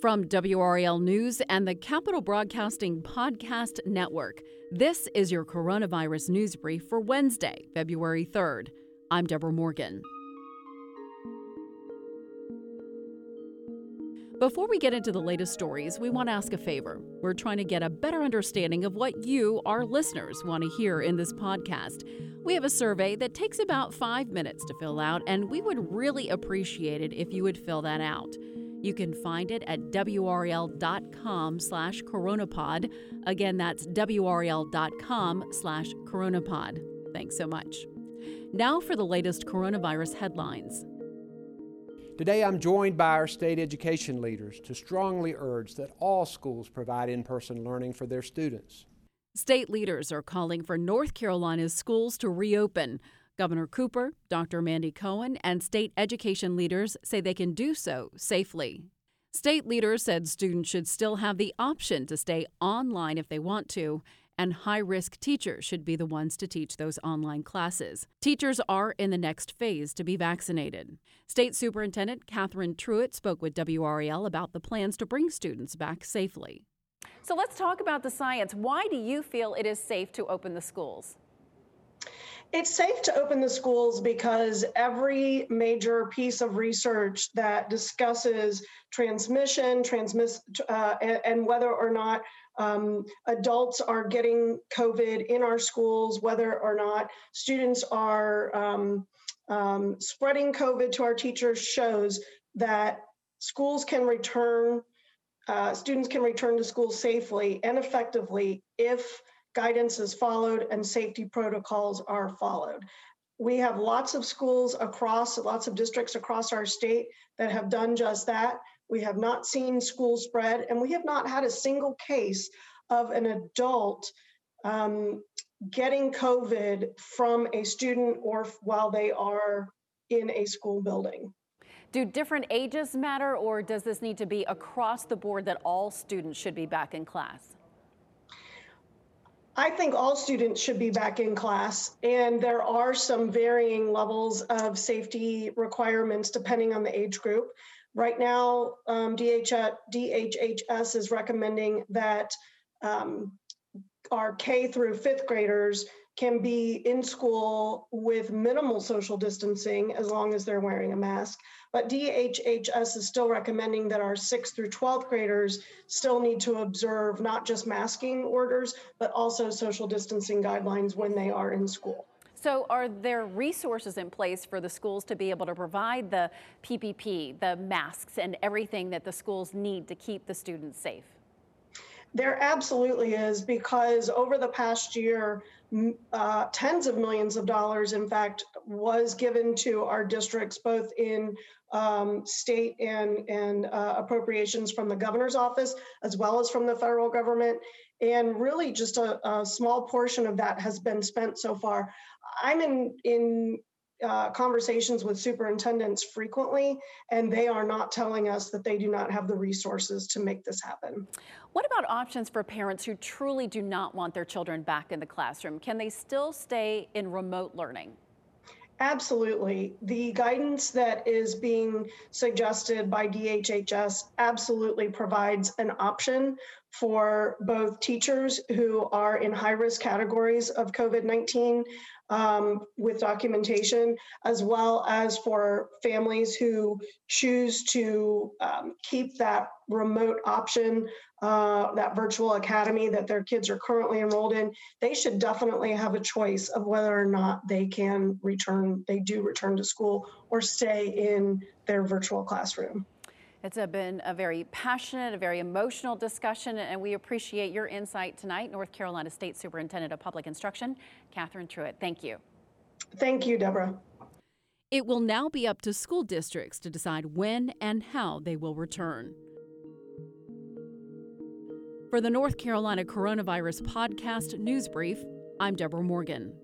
From WRAL News and the Capital Broadcasting Podcast Network, this is your coronavirus news brief for Wednesday, February 3rd. I'm Deborah Morgan. Before we get into the latest stories, we want to ask a favor. We're trying to get a better understanding of what you, our listeners, want to hear in this podcast. We have a survey that takes about five minutes to fill out, and we would really appreciate it if you would fill that out. You can find it at wral.com slash coronapod. Again, that's wral.com slash coronapod. Thanks so much. Now for the latest coronavirus headlines. Today, I'm joined by our state education leaders to strongly urge that all schools provide in person learning for their students. State leaders are calling for North Carolina's schools to reopen. Governor Cooper, Dr. Mandy Cohen, and state education leaders say they can do so safely. State leaders said students should still have the option to stay online if they want to, and high risk teachers should be the ones to teach those online classes. Teachers are in the next phase to be vaccinated. State Superintendent Catherine Truitt spoke with WRAL about the plans to bring students back safely. So let's talk about the science. Why do you feel it is safe to open the schools? It's safe to open the schools because every major piece of research that discusses transmission, transmiss, uh, and, and, whether or not um, adults are getting COVID in our schools, whether or not students are um, um, spreading COVID to our teachers, shows that schools can return, uh, students can return to school safely and effectively if guidance is followed and safety protocols are followed. We have lots of schools across, lots of districts across our state that have done just that. We have not seen school spread, and we have not had a single case of an adult um, getting COVID from a student or while they are in a school building. Do different ages matter, or does this need to be across the board that all students should be back in class? I think all students should be back in class, and there are some varying levels of safety requirements depending on the age group. Right now, um, DHHS is recommending that um, our K through fifth graders can be in school with minimal social distancing as long as they're wearing a mask. But DHHS is still recommending that our 6th through 12th graders still need to observe not just masking orders, but also social distancing guidelines when they are in school. So, are there resources in place for the schools to be able to provide the PPE, the masks, and everything that the schools need to keep the students safe? There absolutely is because over the past year, uh, tens of millions of dollars, in fact, was given to our districts, both in um, state and, and uh, appropriations from the governor's office, as well as from the federal government. And really, just a, a small portion of that has been spent so far. I'm in, in uh, conversations with superintendents frequently, and they are not telling us that they do not have the resources to make this happen. What about options for parents who truly do not want their children back in the classroom? Can they still stay in remote learning? Absolutely. The guidance that is being suggested by DHHS absolutely provides an option for both teachers who are in high risk categories of COVID 19 um, with documentation, as well as for families who choose to um, keep that remote option, uh, that virtual academy that their kids are currently enrolled in. They should definitely have a choice of whether or not they can return, they do return to school or stay in their virtual classroom. It's a, been a very passionate, a very emotional discussion, and we appreciate your insight tonight. North Carolina State Superintendent of Public Instruction, Catherine Truitt. Thank you. Thank you, Deborah. It will now be up to school districts to decide when and how they will return. For the North Carolina Coronavirus Podcast News Brief, I'm Deborah Morgan.